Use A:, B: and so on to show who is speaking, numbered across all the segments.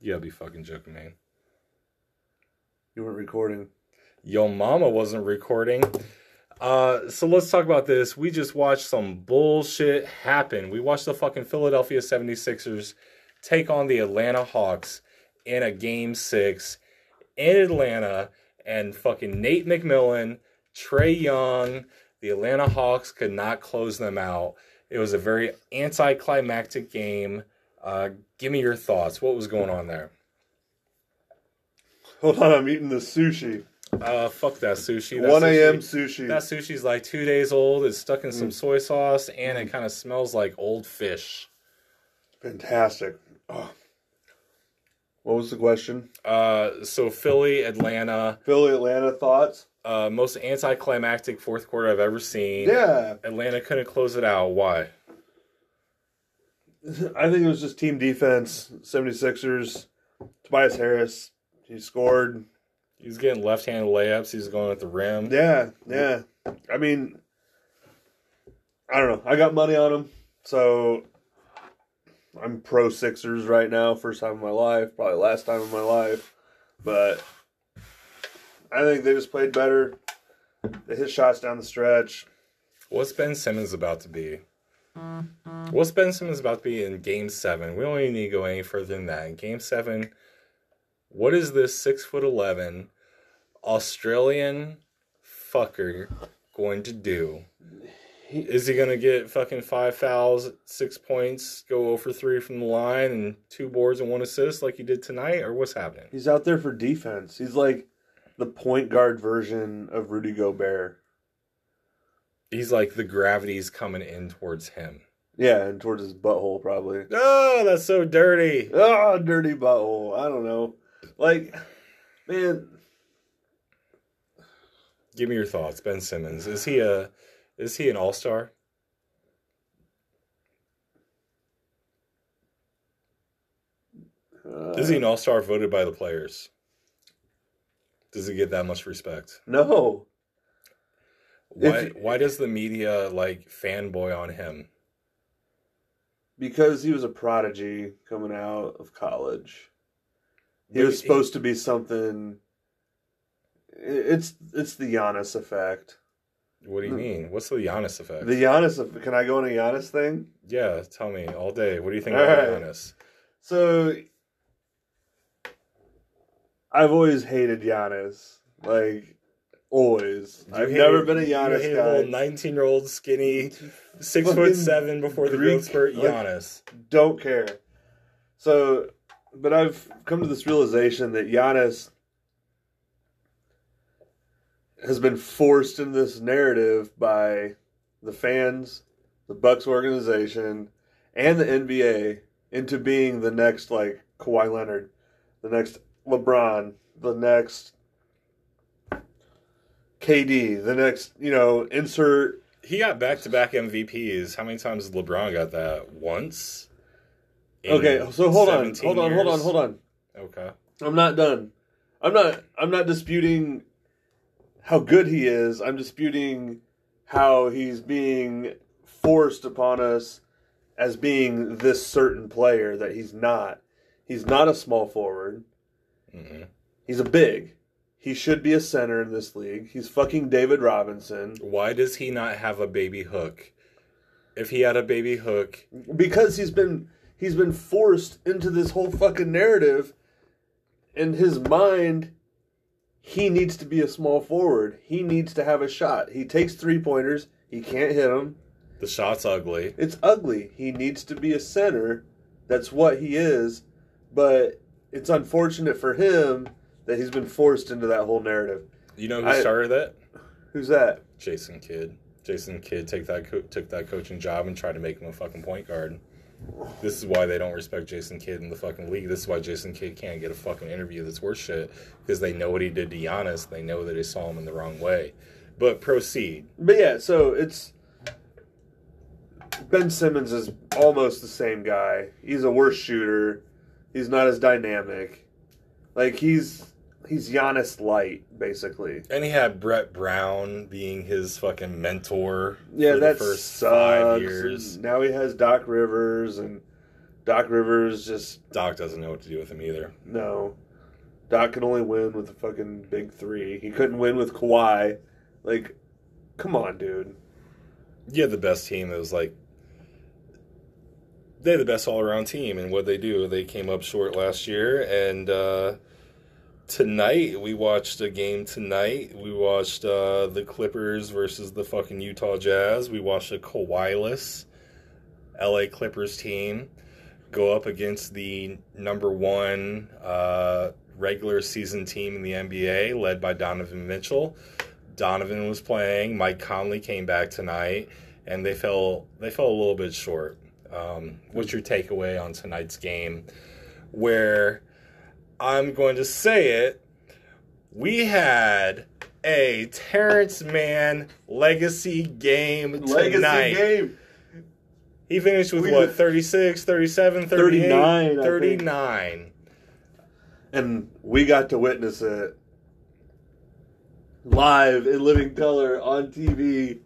A: You gotta be fucking joking, man.
B: You weren't recording.
A: Yo mama wasn't recording. Uh, so let's talk about this. We just watched some bullshit happen. We watched the fucking Philadelphia 76ers take on the Atlanta Hawks in a game six in Atlanta, and fucking Nate McMillan, Trae Young, the Atlanta Hawks could not close them out. It was a very anticlimactic game. Uh, give me your thoughts. What was going on there?
B: Hold on, I'm eating the sushi.
A: Uh, fuck that sushi. That
B: 1 a.m.
A: sushi-
B: sushi.
A: That sushi's like two days old. It's stuck in some soy sauce, and it kind of smells like old fish.
B: Fantastic. Oh. What was the question?
A: Uh, so Philly, Atlanta,
B: Philly, Atlanta thoughts?
A: uh, most anticlimactic fourth quarter I've ever seen.
B: Yeah,
A: Atlanta couldn't close it out. Why?
B: I think it was just team defense. 76ers, Tobias Harris, he scored.
A: He's getting left-handed layups. He's going at the rim.
B: Yeah, yeah. I mean, I don't know. I got money on him, so I'm pro Sixers right now. First time in my life, probably last time in my life, but I think they just played better. They hit shots down the stretch.
A: What's Ben Simmons about to be? What's Ben Simmons about to be in Game Seven? We don't even need to go any further than that. In Game Seven, what is this six foot eleven Australian fucker going to do? Is he gonna get fucking five fouls, six points, go over three from the line, and two boards and one assist like he did tonight, or what's happening?
B: He's out there for defense. He's like the point guard version of Rudy Gobert.
A: He's like the gravity's coming in towards him.
B: Yeah, and towards his butthole probably.
A: Oh, that's so dirty.
B: Oh, dirty butthole. I don't know. Like, man,
A: Give me your thoughts, Ben Simmons. Is he a is he an all star?
B: uh,
A: Is he an all star voted by the players? Does he get that much respect?
B: no.
A: Why
B: If-
A: why does the media like fanboy on him?
B: Because he was a prodigy coming out of college. He was supposed to be something. It's it's the Giannis effect.
A: What do you mean? What's the Giannis effect?
B: The Giannis. Can I go on a Giannis thing?
A: yeah, tell me all day. What do you think
B: All
A: about
B: right.
A: Giannis?
B: So I've always hated Giannis. Like always.
A: You
B: I've never been a Giannis guy.
A: nineteen year old skinny, six
B: Fucking
A: foot seven before the
B: Greek,
A: growth spurt.
B: like-
A: Giannis.
B: Don't care. So, but I've come to this realization that Giannis has been forced in this narrative by the fans, the Bucks organization, and the NBA into being the next like Kawhi Leonard, the next LeBron, the next KD, the next you know insert
A: He got back to back MVPs. How many times has LeBron got that? Once.
B: Okay, so hold on, hold on, hold on, hold on.
A: Okay.
B: I'm not done. I'm not I'm not disputing how good he is. I'm disputing how he's being forced upon us as being this certain player that he's not. He's not a small forward.
A: hmm
B: He's a big. He should be a center in this league. He's fucking David Robinson.
A: Why does he not have a baby hook? If he had a baby hook,
B: because he's been he's been forced into this whole fucking narrative. In his mind he needs to be a small forward. He needs to have a shot. He takes three pointers he can't hit them
A: the shot's ugly.
B: it's ugly. He needs to be a center. That's what he is. But it's unfortunate for him that he's been forced into that whole narrative
A: You know who
B: I-
A: started that?
B: who's that
A: Jason Kidd. Jason Kidd take that co- took that coaching job and tried to make him a fucking point guard. This is why they don't respect Jason Kidd in the fucking league. This is why Jason Kidd can't get a fucking interview that's worth shit because they know what he did to Giannis. They know that he saw him in the wrong way. But proceed.
B: But yeah, so it's Ben Simmons is almost the same guy. He's a worse shooter. He's not as dynamic. Like he's he's Giannis light, basically.
A: And he had Brett Brown being his fucking mentor
B: Yeah,
A: for
B: that
A: the first
B: sucks.
A: five years.
B: And now he has Doc Rivers, and Doc Rivers just
A: Doc doesn't know what to do with him either.
B: no. Doc can only win with the fucking big three. He couldn't win with Kawhi. Like, come on, dude.
A: You had the best team that was like they had the best all around team and what they do, they came up short last year and uh tonight we watched a game tonight. We watched uh the Clippers versus the fucking Utah Jazz. We watched a Kawhi-less LA Clippers team go up against the number one uh, regular season team in the NBA, led by Donovan Mitchell. Donovan was playing. Mike Conley came back tonight, and they fell they fell a little bit short. Um, what's your takeaway on tonight's game? Where I'm going to say it, we had a Terance Mann legacy game
B: Legacy
A: tonight.
B: game.
A: He finished with
B: We-
A: what, 36, 37, 38?
B: 39,
A: 39.
B: And we got to witness it live in living color on TV.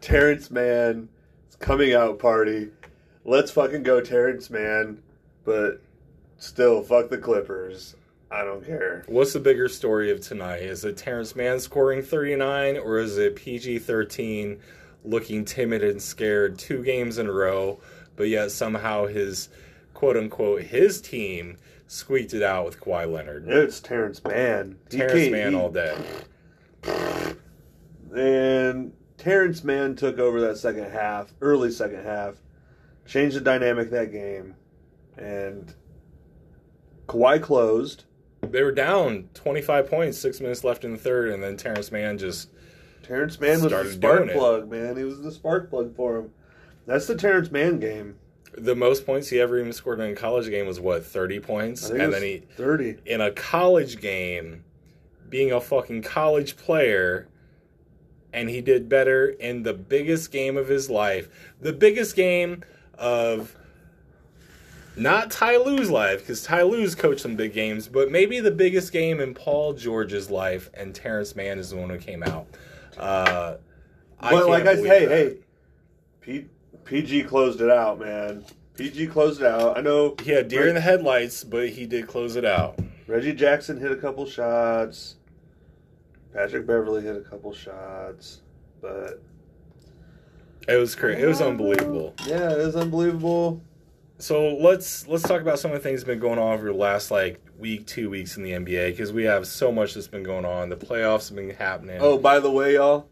B: Terance Mann coming out party. Let's fucking go, Terance Mann. But still, fuck the Clippers. I don't care.
A: What's the bigger story of tonight? Is it Terance Mann scoring 39 or is it PG 13 looking timid and scared two games in a row, but yet somehow his quote unquote his team squeaked it out with Kawhi Leonard?
B: It's Terance Mann. Terance
A: Mann
B: he-
A: all day.
B: And Terrence Mann took over that second half, early second half, changed the dynamic of that game, and Kawhi closed.
A: They were down 25 points, six minutes left in the third, and then Terance Mann just
B: Terance Mann was the spark plug, man. He was the spark plug for him. That's the Terance Mann game.
A: the most points he ever even scored in a college game was what 30 points, and then he
B: thirty.
A: in a college game, being a fucking college player, and he did better in the biggest game of his life. The biggest game of not Ty Lue's life, because Ty Lue's coached some big games, but maybe the biggest game in Paul George's life, and Terance Mann is the one who came out. Uh,
B: But like I
A: said,
B: hey hey, P, PG closed it out, man. PG closed it out. I know
A: He had deer in the headlights, but he did close it out.
B: Reggie Jackson hit a couple shots. Patrick Beverley hit a couple shots, but
A: It was crazy. It was unbelievable.
B: Yeah, it was unbelievable.
A: So let's let's talk about some of the things that have been going on over the last like week, two weeks in the NBA because we have so much that's been going on. The playoffs have been happening.
B: Oh, by the way, y'all,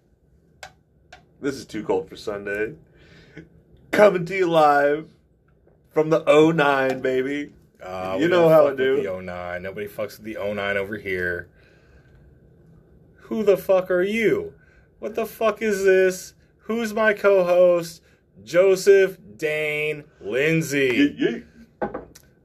B: this is too cold for Sunday. Coming to you live from the 09, baby.
A: Uh,
B: you know how it do.
A: The 09. Nobody fucks with the 09 over here. Who the fuck are you? What the fuck is this? Who's my co-host? Joseph Dane Lindsay.
B: Yeah, yeah.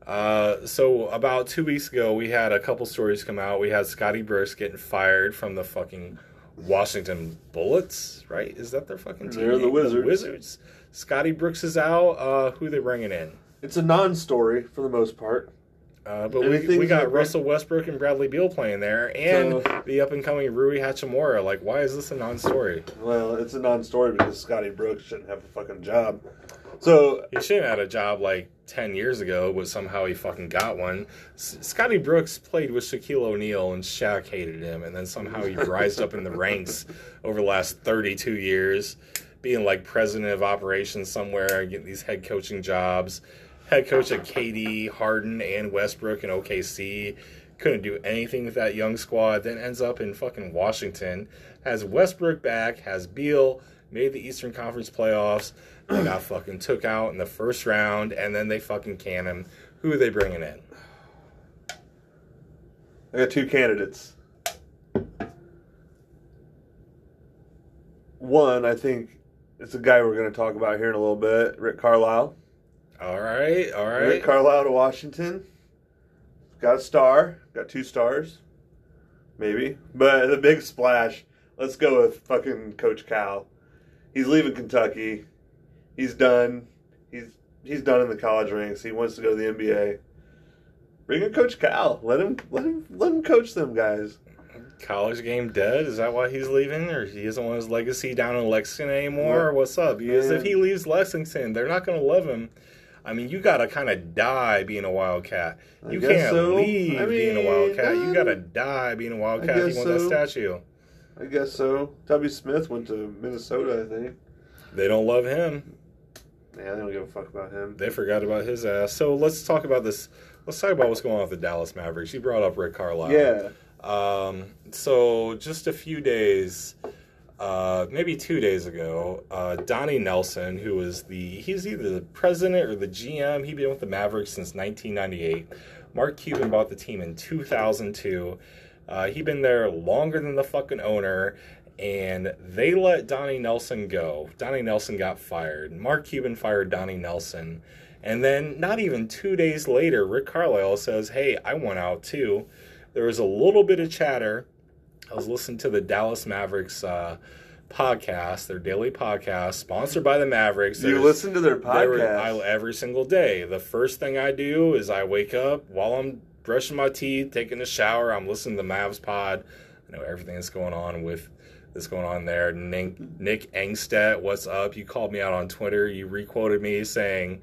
A: Uh, so about two weeks ago, we had a couple stories come out. We had Scotty Brooks getting fired from the fucking Washington Bullets, right? Is that their fucking team?
B: They're the? Wizards.
A: Wizards. Scotty Brooks is out. Uh, who they bringing in?
B: It's a non-story for the most part.
A: Uh, but we, we got Russell Westbrook and Bradley Beal playing there, and
B: So-
A: the up and coming Rui Hachimura. Like, why is this a non-story?
B: Well, it's a non-story because Scotty Brooks shouldn't have a fucking job. So
A: He shouldn't have had a job like ten years ago, but somehow he fucking got one. S- Scotty Brooks played with Shaquille O'Neal, and Shaq hated him, and then somehow he rised up in the ranks over the last thirty-two years, being like president of operations somewhere, getting these head coaching jobs. Head coach at KD, Harden, and Westbrook in OKC. Couldn't do anything with that young squad. Then ends up in fucking Washington. Has Westbrook back. Has Beal. Made the Eastern Conference playoffs. They got fucking took out in the first round, and then they fucking can him. Who are they bringing in?
B: I got two candidates. One, I think it's a guy we're going to talk about here in a little bit, Rick Carlisle.
A: All right, all right.
B: Rick Carlisle to Washington. Got a star. Got two stars. Maybe. But the big splash, let's go with fucking Coach Cal. He's leaving Kentucky. He's done. He's he's done in the college ranks. He wants to go to the NBA. Bring in Coach Cal. Let him let him let him coach them guys.
A: College game dead? Is that why he's leaving, or he doesn't want his legacy down in Lexington anymore? Or what's up? Because if he leaves Lexington, they're not going to love him. I mean, you gotta kind of die being a Wildcat. You can't
B: so.
A: leave
B: I
A: being a
B: mean,
A: Wildcat. You gotta die being a Wildcat you want that statue.
B: I guess so. Tubby Smith went to Minnesota, I think.
A: They don't love him.
B: Yeah, they don't give a fuck about him.
A: They forgot about his ass. So let's talk about this. Let's talk about what's going on with the Dallas Mavericks. You brought up Rick Carlisle.
B: Yeah.
A: Um, so just a few days, uh, maybe two days ago, uh, Donnie Nelson, who was the he's either the president or the GM. He'd been with the Mavericks since 1998. Mark Cuban bought the team in 2002. Uh, he'd been there longer than the fucking owner, and they let Donnie Nelson go. Donnie Nelson got fired. Mark Cuban fired Donnie Nelson. And then, not even two days later, Rick Carlisle says, Hey, I want out too. There was a little bit of chatter. I was listening to the Dallas Mavericks uh, podcast, their daily podcast, sponsored by the Mavericks.
B: You
A: There's-
B: listen to their
A: were-
B: podcast.
A: I, every single day. The first thing I do is I wake up while I'm brushing my teeth, taking a shower. I'm listening to the Mavs pod. I know everything that's going on with that's going on there. Nick, Nick Engstedt, what's up? You called me out on Twitter. You requoted me saying,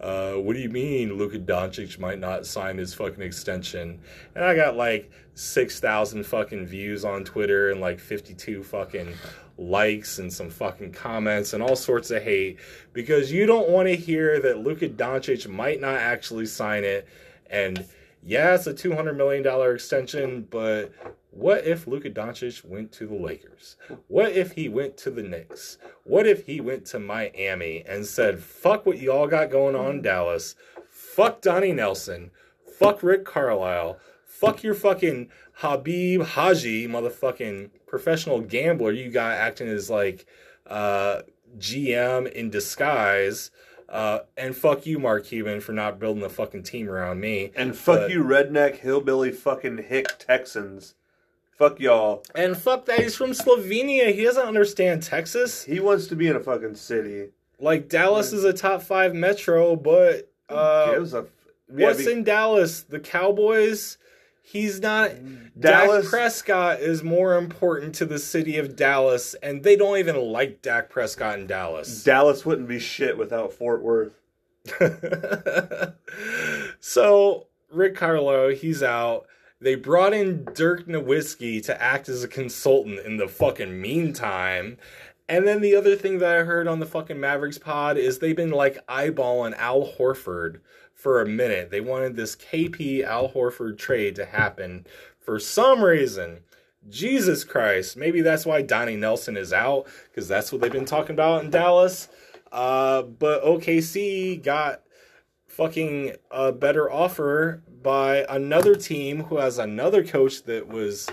A: uh, "What do you mean Luka Doncic might not sign his fucking extension?" And I got like six thousand fucking views on Twitter and like fifty-two fucking likes and some fucking comments and all sorts of hate because you don't want to hear that Luka Doncic might not actually sign it. And yeah, it's a two hundred million dollar extension, but what if Luka Doncic went to the Lakers? What if he went to the Knicks? What if he went to Miami and said, "Fuck what y'all got going on Dallas. Fuck Donnie Nelson. Fuck Rick Carlisle. Fuck your fucking Habib Haji, motherfucking professional gambler you got acting as like uh, GM in disguise." Uh, and fuck you, Mark Cuban, for not building the fucking team around me.
B: and fuck
A: but-
B: you, redneck hillbilly fucking hick Texans. Fuck y'all.
A: And fuck that, he's from Slovenia. He doesn't understand Texas.
B: He wants to be in a fucking city.
A: Like Dallas is a top five metro, but uh,
B: a yeah,
A: what's
B: be-
A: in Dallas? The Cowboys. He's not. Mm.
B: Dallas-
A: Dak Prescott is more important to the city of Dallas, and they don't even like Dak Prescott in Dallas.
B: Dallas wouldn't be shit without Fort Worth.
A: so Rick Carlo, he's out. They brought in Dirk Nowitzki to act as a consultant in the fucking meantime. And then the other thing that I heard on the fucking Mavericks pod is they've been like eyeballing Al Horford for a minute. They wanted this KP Al Horford trade to happen for some reason. Jesus Christ. Maybe that's why Donnie Nelson is out, because that's what they've been talking about in Dallas. Uh, but OKC got fucking a better offer by another team who has another coach that was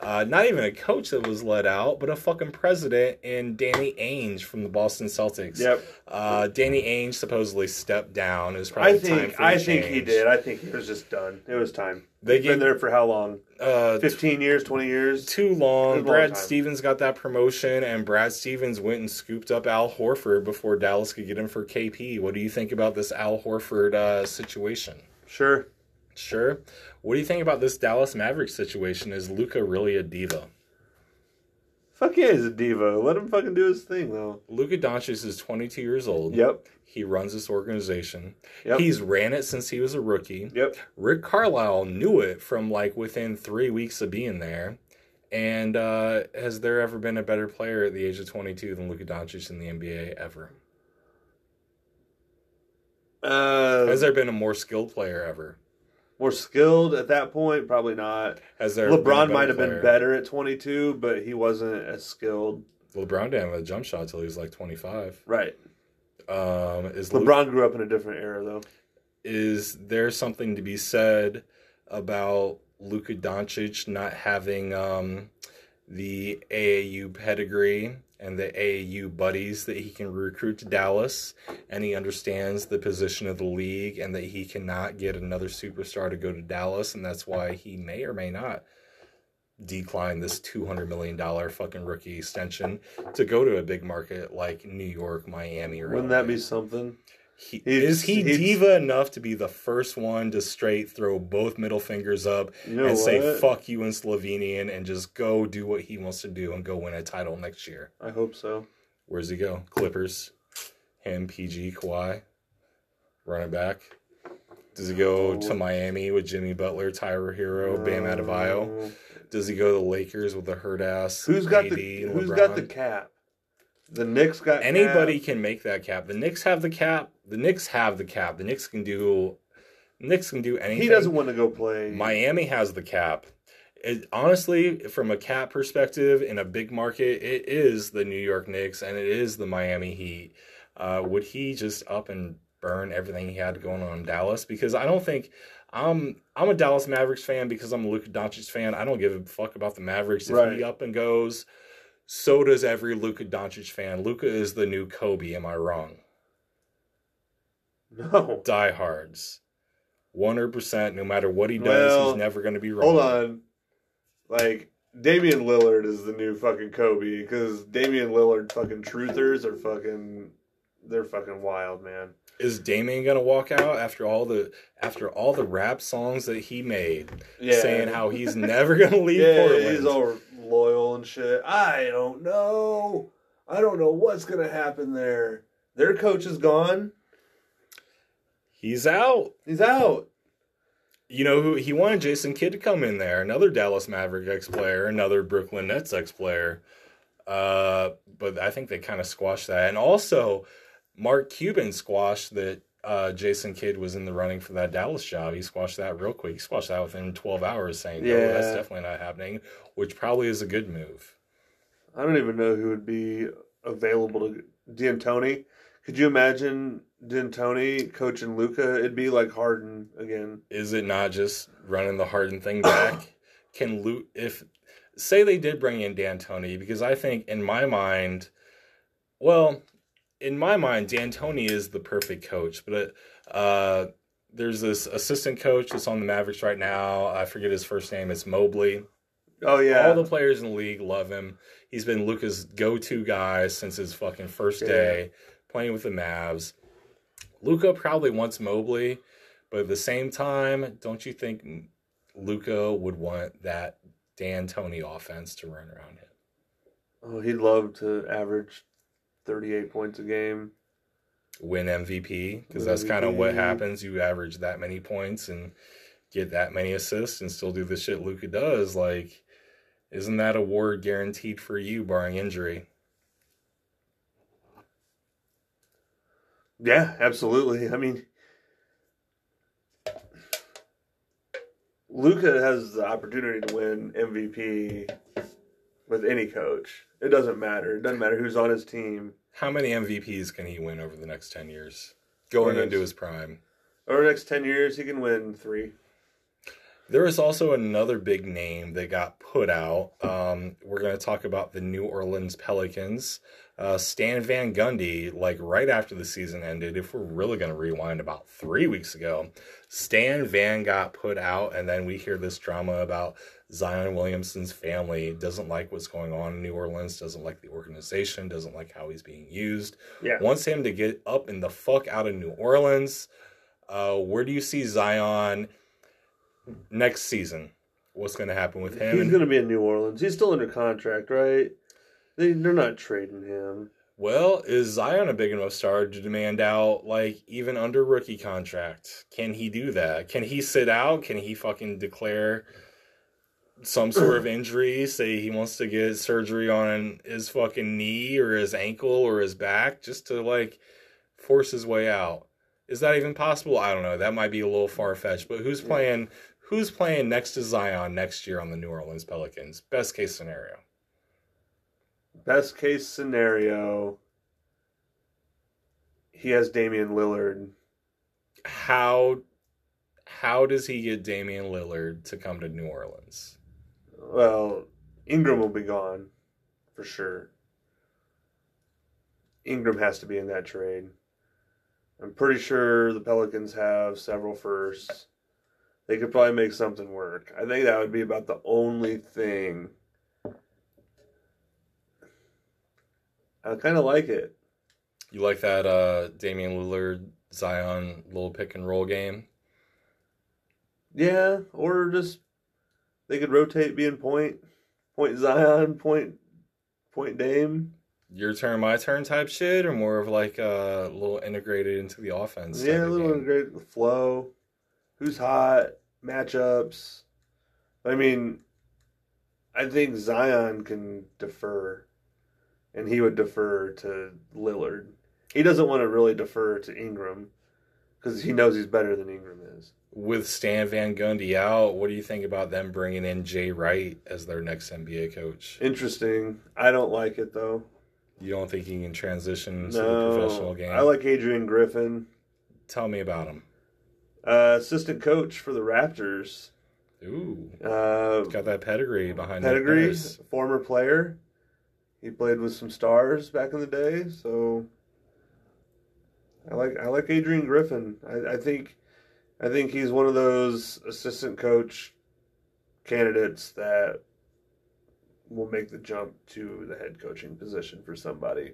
A: uh, not even a coach that was let out, but a fucking president in Danny Ainge from the Boston Celtics.
B: Yep.
A: Uh, Danny Ainge supposedly stepped down. It was probably
B: I
A: time
B: think I think he did. I think he was just done. It was time.
A: They
B: He's been there for how long?
A: uh,
B: Fifteen years, twenty years.
A: too long.
B: Long
A: Brad
B: time.
A: Stevens got that promotion, and Brad Stevens went and scooped up Al Horford before Dallas could get him for KP. What do you think about this Al Horford uh, situation?
B: Sure.
A: Sure. What do you think about this Dallas Mavericks situation? Is Luka really a diva?
B: Fuck yeah, he's a diva. Let him fucking do his thing though.
A: Luka Doncic is 22 years old.
B: Yep.
A: He runs this organization.
B: Yep.
A: He's ran it since he was a rookie.
B: Yep.
A: Rick Carlisle knew it from like within three weeks of being there. And uh, has there ever been a better player at the age of 22 than Luka Doncic in the NBA ever?
B: Uh,
A: Has there been a more skilled player ever?
B: More skilled at that point? Probably not.
A: Has there?
B: LeBron might have been better at 22, but he wasn't as skilled.
A: LeBron didn't have a jump shot till he was like 25.
B: Right.
A: Um, is
B: LeBron grew up in a different era though.
A: is there something to be said about Luka Doncic not having um, the AAU pedigree and the AAU buddies that he can recruit to Dallas, and he understands the position of the league, and that he cannot get another superstar to go to Dallas, and that's why he may or may not decline this two hundred million dollar fucking rookie extension to go to a big market like New York, Miami, or
B: Wouldn't
A: LA.
B: that be something?
A: He, is he diva enough to be the first one to straight throw both middle fingers up
B: You know
A: and say "fuck you" in Slovenian and just go do what he wants to do and go win a title next year?
B: I hope so.
A: Where's he go? Clippers, him, PG, Kawhi, running back? Does he go
B: No.
A: to Miami with Jimmy Butler, Tyler Herro, Bam Adebayo? Does he go to the Lakers with the hurt ass?
B: Who's got
A: AD
B: the
A: and
B: Who's got the cap? The Knicks got
A: Anybody
B: cap.
A: can make that cap. The Knicks have the cap. The Knicks have the cap. The Knicks can do. Knicks can do anything.
B: He doesn't want to go play.
A: Miami has the cap. It, honestly, from a cap perspective, in a big market, it is the New York Knicks and it is the Miami Heat. Uh, would he just up and burn everything he had going on in Dallas? Because I don't think I'm I'm a Dallas Mavericks fan because I'm a Luka Doncic fan. I don't give a fuck about the Mavericks if
B: Right.
A: he up and goes. So does every Luka Doncic fan. Luka is the new Kobe. Am I wrong?
B: No.
A: Diehards, one hundred percent. No matter what he does,
B: Well,
A: he's never going to be wrong.
B: Hold on. Like Damian Lillard is the new fucking Kobe because Damian Lillard fucking truthers are fucking they're fucking wild, man.
A: is Damian gonna walk out after all the after all the rap songs that he made,
B: Yeah.
A: saying how he's never gonna leave
B: yeah,
A: Portland?
B: he's all loyal and shit. I don't know. I don't know what's gonna happen there. Their coach is gone.
A: He's out.
B: He's out.
A: You know who he wanted Jason Kidd to come in there, another Dallas Maverick ex player, another Brooklyn Nets ex player. Uh, but I think they kind of squashed that, and also Mark Cuban squashed that. Uh, Jason Kidd was in the running for that Dallas job. He squashed that real quick. He squashed that within 12 hours, saying, "No, that's definitely not happening," which probably is a good move.
B: I don't even know who would be available to D'Antoni. Could you imagine D'Antoni coaching Luka? It'd be like Harden again.
A: is it not just running the Harden thing back? Can Luke if say they did bring in D'Antoni because I think in my mind, well, in my mind, D'Antoni is the perfect coach, but uh, there's this assistant coach that's on the Mavericks right now. I forget his first name. It's Mobley.
B: Oh yeah,
A: All the players in the league love him. He's been Luka's go-to guy since his fucking first
B: Yeah.
A: day playing with the Mavs. Luka probably wants Mobley, but at the same time, don't you think Luka would want that D'Antoni offense to run around him?
B: oh, he'd love to average thirty-eight points a game.
A: Win MVP because that's kind of what happens. You average that many points and get that many assists and still do the shit Luka does. Like, isn't that award guaranteed for you, barring injury?
B: Yeah, absolutely. I mean, Luka has the opportunity to win MVP with any coach. It doesn't matter. It doesn't matter who's on his team.
A: How many MVPs can he win over the next 10 years? Going
B: Or
A: into his prime.
B: Over the next ten years, he can win three.
A: There is also another big name that got put out. Um, we're going to talk about the New Orleans Pelicans. Uh, Stan Van Gundy, like right after the season ended, if we're really going to rewind about three weeks ago, Stan Van got put out, and then we hear this drama about Zion Williamson's family doesn't like what's going on in New Orleans, doesn't like the organization, doesn't like how he's being used.
B: Yeah.
A: wants him to get up and the fuck out of New Orleans. Uh, where do you see Zion next season? What's going to happen with him?
B: He's going to be in New Orleans. He's still under contract, right? They, they're not trading him.
A: well, is Zion a big enough star to demand out, like, even under rookie contract? Can he do that? Can he sit out? Can he fucking declare some sort of injury? Say he wants to get surgery on his fucking knee or his ankle or his back just to, like, force his way out? Is that even possible? I don't know. That might be a little far fetched. But who's playing? Who's playing next to Zion next year on the New Orleans Pelicans? Best case scenario.
B: Best case scenario, he has Damian Lillard.
A: How how does he get Damian Lillard to come to New Orleans?
B: Well, Ingram will be gone for sure. Ingram has to be in that trade. I'm pretty sure the Pelicans have several firsts. They could probably make something work. I think that would be about the only thing. I kind of like it.
A: You like that uh Damian Lillard Zion little pick and roll game?
B: Yeah, or just they could rotate being point, point Zion, point, point Dame.
A: Your turn, my turn type shit, or more of like a little integrated into the offense.
B: Yeah, a little integrated flow. Who's hot? Matchups. I mean, I think Zion can defer, and he would defer to Lillard. He doesn't want to really defer to Ingram because he knows he's better than Ingram is.
A: With Stan Van Gundy out, what do you think about them bringing in Jay Wright as their next NBA coach?
B: Interesting. I don't like it though.
A: You don't think he can transition to the professional game?
B: I like Adrian Griffin,
A: Tell me about him.
B: Uh, assistant coach for the Raptors.
A: Ooh,
B: Uh,
A: got that pedigree behind
B: pedigree, former player. He played with some stars back in the day, so I like I like Adrian Griffin. I, I think I think he's one of those assistant coach candidates that will make the jump to the head coaching position for somebody,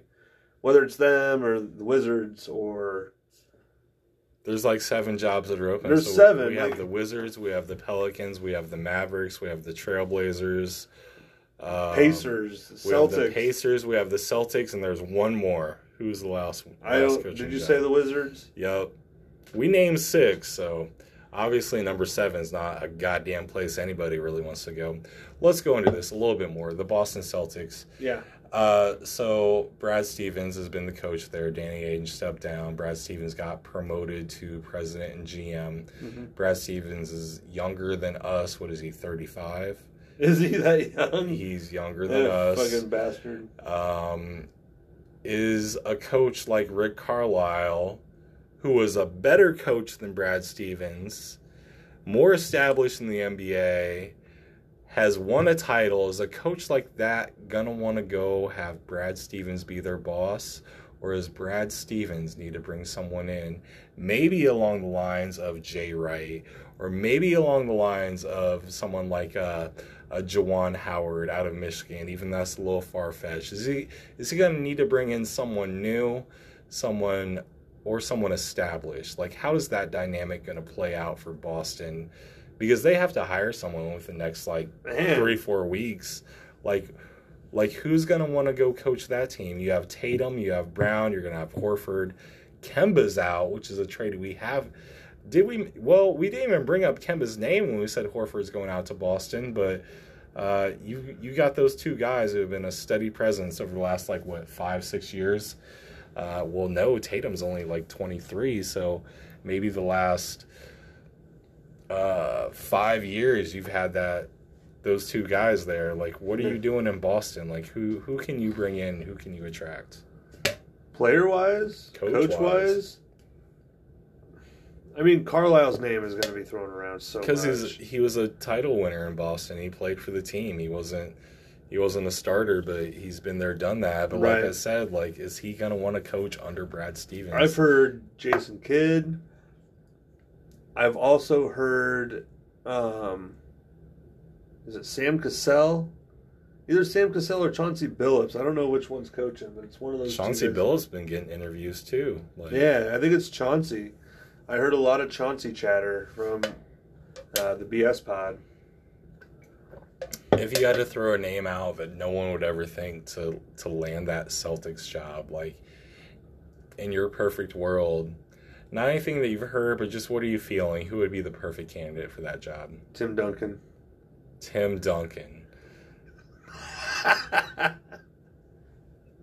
B: whether it's them or the Wizards or
A: There's like seven jobs that are open.
B: There's
A: we-
B: seven,
A: We have
B: like-
A: the Wizards, we have the Pelicans, we have the Mavericks, we have the Trailblazers, um,
B: Pacers,
A: We have the
B: Celtics.
A: Pacers, we have the Celtics, and there's one more. Who's the last?
B: I
A: last
B: don't. Did you
A: job?
B: say the Wizards?
A: Yep. We named six, so obviously number seven is not a goddamn place anybody really wants to go. Let's go into this a little bit more. The Boston Celtics.
B: Yeah.
A: Uh, so Brad Stevens has been the coach there. Danny Ainge stepped down. Brad Stevens got promoted to president and GM.
B: Mhm.
A: Brad Stevens is younger than us. What is he? Thirty-five.
B: Is he that young?
A: He's younger than us
B: fucking bastard.
A: um, is a coach like Rick Carlisle, who was a better coach than Brad Stevens, more established in the NBA, has won a title. Is a coach like that gonna want to go have Brad Stevens be their boss? Or is Brad Stevens need to bring someone in, maybe along the lines of Jay Wright, or maybe along the lines of someone like uh, a Juwan Howard out of Michigan? Even that's a little far fetched. Is he is he gonna need to bring in someone new, someone or someone established? Like, how is that dynamic gonna play out for Boston? Because they have to hire someone within the next like
B: Man.
A: three four weeks. Like, like who's gonna want to go coach that team? You have Tatum, you have Brown, you're gonna have Horford. Kemba's out, which is a trade we have. Did we? Well, we didn't even bring up Kemba's name when we said Horford's going out to Boston, but uh, you you got those two guys who have been a steady presence over the last like what five six years. Uh, well, no, Tatum's only like 23, so maybe the last uh, five years you've had that those two guys there. Like, what are you doing in Boston? Like, who who can you bring in? Who can you attract?
B: Player wise,
A: Coach-wise.
B: I mean, Carlisle's name is going to be thrown around so
A: Because he was a title winner in Boston. He played for the team. He wasn't he wasn't a starter, but he's been there, done that. But like I said, like, is he gonna want to coach under Brad Stevens?
B: I've heard Jason Kidd. I've also heard, um, is it Sam Cassell? Either Sam Cassell or Chauncey Billups. I don't know which one's coaching, but it's one of those.
A: Chauncey. Billups been getting interviews too. Like,
B: Yeah, I think it's Chauncey. I heard a lot of Chauncey chatter from uh, the BS pod.
A: if you had to throw a name out that no one would ever think to to land that Celtics job, like in your perfect world, not anything that you've heard, but just what are you feeling? Who would be the perfect candidate for that job?
B: Tim Duncan.
A: Tim Duncan.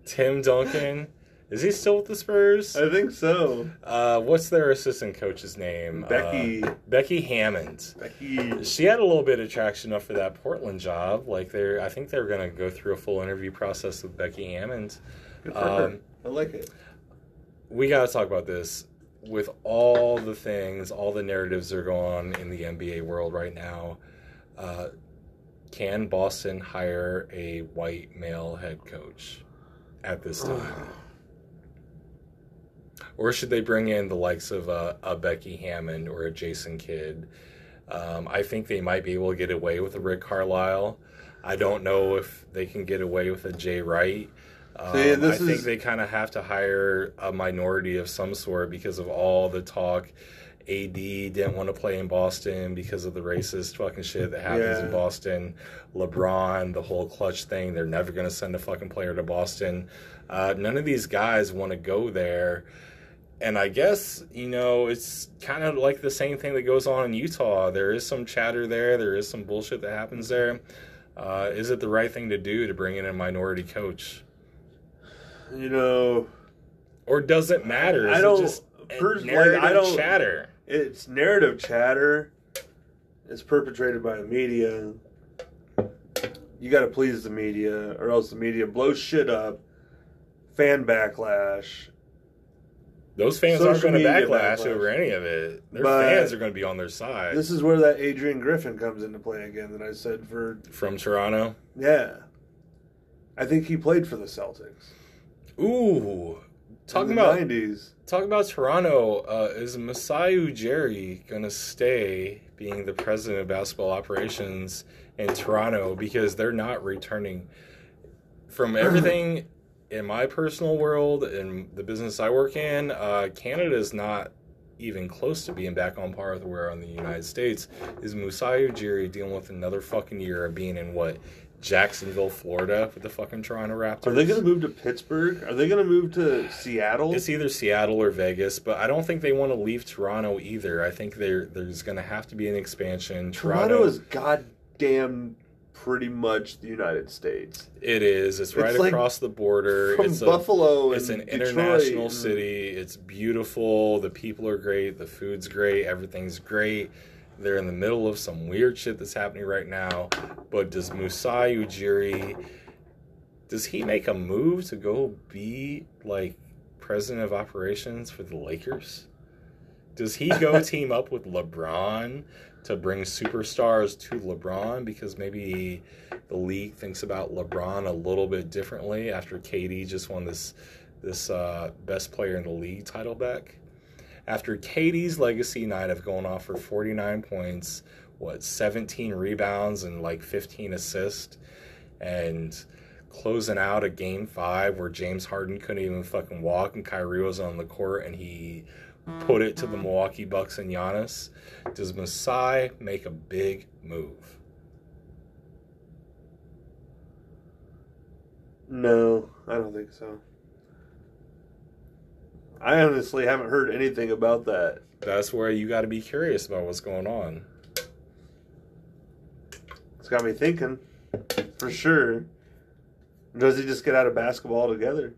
A: Tim Duncan. Is he still with the Spurs?
B: I think so.
A: Uh, what's their assistant coach's name?
B: Becky.
A: Uh, Becky Hammon.
B: Becky.
A: She had a little bit of traction up for that Portland job. Like they're, I think they're gonna go through a full interview process with Becky Hammon.
B: Good for her.
A: Um,
B: I like it.
A: We gotta talk about this with all the things, all the narratives that are going on in the NBA world right now. Uh, can Boston hire a white male head coach at this time? or should they bring in the likes of uh, a Becky Hammon or a Jason Kidd? Um, I think they might be able to get away with a Rick Carlisle. I don't know if they can get away with a Jay Wright. Um,
B: See,
A: I
B: this
A: think
B: is-
A: they kind of have to hire a minority of some sort because of all the talk AD didn't want to play in Boston because of the racist fucking shit that happens
B: Yeah.
A: in Boston. LeBron, the whole clutch thing, they're never going to send a fucking player to Boston. Uh, none of these guys want to go there. And I guess, you know, it's kind of like the same thing that goes on in Utah. There is some chatter there, there is some bullshit that happens there. Uh, is it the right thing to do to bring in a minority coach?
B: You know,
A: Or does it matter? Is
B: I don't-
A: just
B: pers- like,
A: narrative
B: I don't-
A: chatter?
B: it's narrative chatter. It's perpetrated by the media. You got to please the media, or else the media blows shit up. Fan backlash.
A: Those fans aren't going to backlash
B: backlash.
A: over any of it. Their
B: But-
A: fans are going to be on their side.
B: This is where that Adrian Griffin comes into play again. That I said for
A: From Toronto.
B: yeah. I think he played for the Celtics.
A: Ooh. Talking about
B: nineties.
A: talking about Toronto, uh, is Masai Ujiri going to stay being the president of basketball operations in Toronto because they're not returning from everything in my personal world and the business I work in, uh, Canada is not even close to being back on par with where on the United States. Is Masai Ujiri dealing with another fucking year of being in what? Jacksonville, Florida with the fucking Toronto Raptors.
B: Are they going to move to Pittsburgh? Are they going to move to Seattle?
A: It's either Seattle or Vegas, but I don't think they want to leave Toronto either. I think there there's going to have to be an expansion.
B: Toronto is goddamn pretty much the United States.
A: It is. It's right
B: It's like
A: across the border.
B: From
A: it's a,
B: Buffalo
A: It's an
B: Detroit
A: international city. It's beautiful. The people are great. The food's great. Everything's great. They're in the middle of some weird shit that's happening right now. But does Masai Ujiri does he make a move to go be like president of operations for the Lakers? Does he go team up with LeBron to bring superstars to LeBron because maybe the league thinks about LeBron a little bit differently after KD just won this this uh, best player in the league title back? After KD's legacy night of going off for 49 points, what 17 rebounds and like 15 assists, and closing out a game five where James Harden couldn't even fucking walk and Kyrie was on the court and he put it to the mm-hmm. Milwaukee Bucks and Giannis. Does Masai make a big move?
B: No, I don't think so. I honestly haven't heard anything about that.
A: That's where you got to be curious about what's going on.
B: It's got me thinking, for sure. Does he just get out of basketball altogether?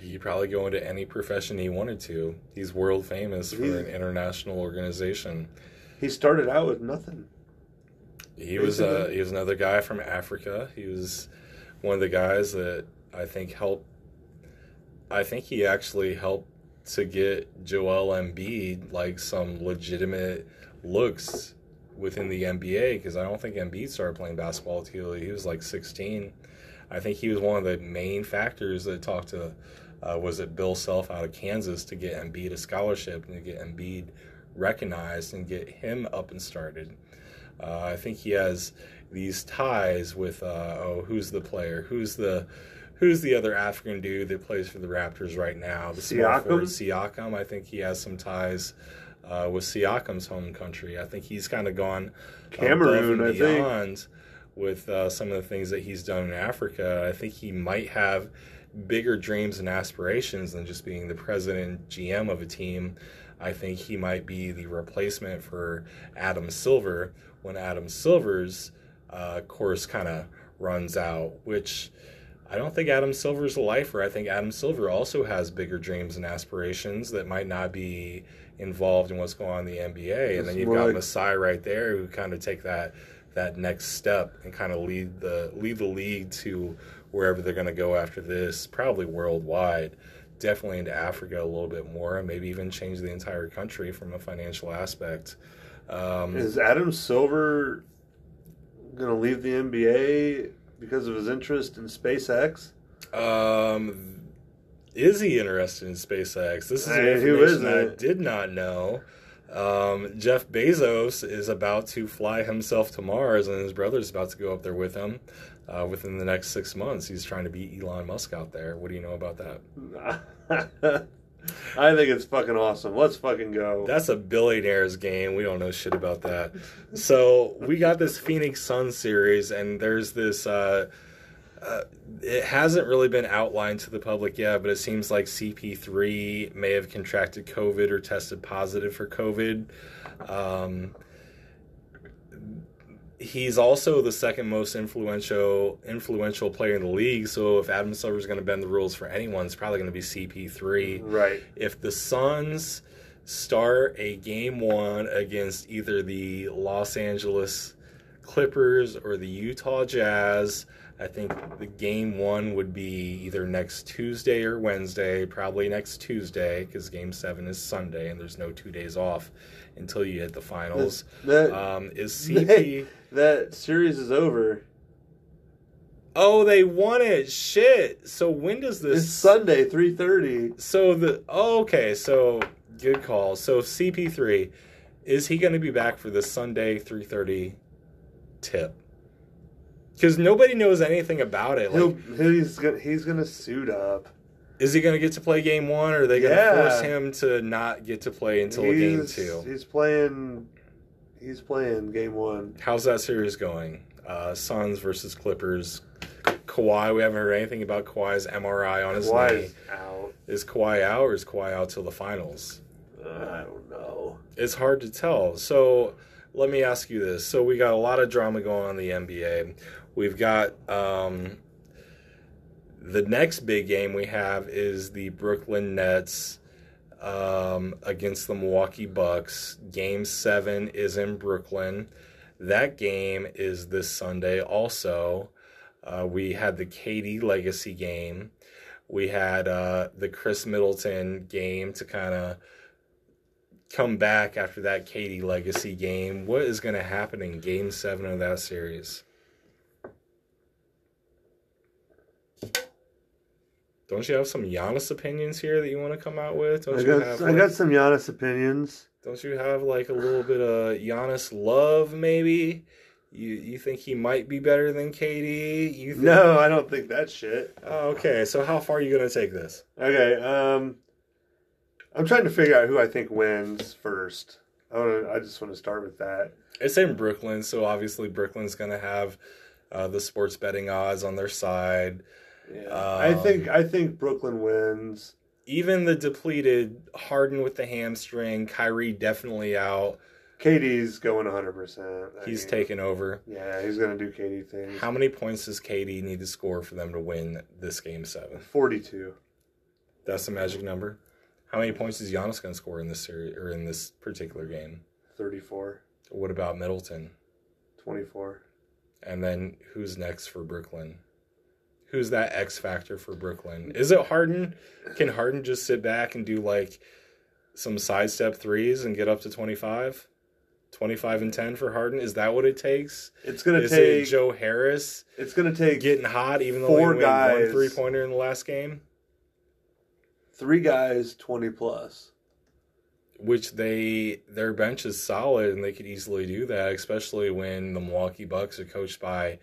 A: He'd probably go into any profession he wanted to. He's world famous for
B: He's-
A: an international organization.
B: He started out with nothing.
A: He was uh, he was another guy from Africa. He was one of the guys that I think helped. I think he actually helped to get Joel Embiid like some legitimate looks within the NBA because I don't think Embiid started playing basketball until he was like 16. I think he was one of the main factors that talked to uh, was it Bill Self out of Kansas to get Embiid a scholarship and to get Embiid recognized and get him up and started. Uh, I think he has these ties with uh, oh who's the player who's the who's the other African dude that plays for the Raptors right now? The small
B: Siakam?
A: forward Siakam? I think he has some ties uh, with Siakam's home country. I think he's kind of gone
B: Cameroon, I think.
A: beyond with uh, some of the things that he's done in Africa. I think he might have bigger dreams and aspirations than just being the president GM of a team. I think he might be the replacement for Adam Silver when Adam Silver's uh, course kind of runs out, which I don't think Adam Silver's a lifer. I think Adam Silver also has bigger dreams and aspirations that might not be involved in what's going on in the NBA.
B: It's
A: and then you've
B: more
A: got Masai right there who kind of take that that next step and kind of lead the lead the league to wherever they're going to go after this, probably worldwide definitely into Africa a little bit more, and maybe even change the entire country from a financial aspect. Um,
B: Is Adam Silver going to leave the NBA because of his interest in SpaceX?
A: um, is he interested in SpaceX? This is
B: who
A: information I did not know. Um, Jeff Bezos is about to fly himself to Mars, and his brother's about to go up there with him uh, within the next six months. He's trying to beat Elon Musk out there. What do you know about that?
B: I think it's fucking awesome. Let's fucking go.
A: That's a billionaire's game. We don't know shit about that. So we got this Phoenix Sun series, and there's this. Uh, uh, it hasn't really been outlined to the public yet, but it seems like CP3 may have contracted COVID or tested positive for COVID. Um, he's also the second most influential influential player in the league. So if Adam Silver is going to bend the rules for anyone, it's probably going to be CP3.
B: right.
A: If the Suns start a game one against either the Los Angeles Clippers or the Utah Jazz, I think the game one would be either next Tuesday or Wednesday, probably next Tuesday, because game seven is Sunday and there's no two days off until you hit the finals.
B: That
A: Um, is CP.
B: that series is over.
A: Oh, they won it. Shit. So when does this?
B: It's Sunday, three thirty.
A: So the oh, okay, so good call. So CP3 is he going to be back for the Sunday 3:30 tip? Because nobody knows anything about it.
B: He'll
A: Like,
B: he's gonna he's gonna suit up.
A: Is he going to get to play game one, or are they going to
B: Yeah.
A: force him to not get to play until game
B: He's-
A: two?
B: He's playing. He's playing game one.
A: How's that series going? Uh, Suns versus Clippers. Kawhi, we haven't heard anything about Kawhi's MRI on his knee.
B: Out.
A: Is Kawhi out or is Kawhi out till the finals?
B: Uh, I don't know.
A: it's hard to tell. So let me ask you this. So we got a lot of drama going on in the NBA. We've got um, the next big game we have is the Brooklyn Nets um, against the Milwaukee Bucks. Game seven is in Brooklyn. That game is this Sunday also. Uh, we had the KD Legacy game. We had uh, the Khris Middleton game to kind of come back after that KD Legacy game. What is going to happen in Game Seven of that series? Don't you have some Giannis opinions here that you want to come out with? Don't
B: I
A: you
B: got
A: have?
B: I
A: like-
B: got some Giannis opinions.
A: Don't you have like a little bit of Giannis love? Maybe you you think he might be better than KD? You think,
B: No, I don't think that shit.
A: Oh, okay, so how far are you going to take this?
B: Okay, um, I'm trying to figure out who I think wins first. I want I just want to start with that.
A: It's in Brooklyn, so obviously Brooklyn's going to have uh, the sports betting odds on their side.
B: Yeah, I think
A: Um,
B: I think Brooklyn wins.
A: even the depleted Harden with the hamstring, Kyrie definitely out.
B: KD's going 100. percent
A: He's taken over.
B: Yeah, he's gonna do KD things.
A: How many points does KD need to score for them to win this game seven?
B: 42.
A: That's the magic number. How many points is Giannis going to score in this series or in this particular game?
B: 34.
A: What about Middleton?
B: 24.
A: And then who's next for Brooklyn? Who's that X factor for Brooklyn? Is it Harden? Can Harden just sit back and do like some sidestep threes and get up to 25? 25 and 10 for Harden? Is that what it takes?
B: It's gonna take.
A: it Joe Harris
B: it's gonna take
A: getting hot even though
B: Four guys.
A: one three pointer in the last game?
B: three guys 20 plus.
A: Which they their bench is solid and they could easily do that, especially when the Milwaukee Bucks are coached by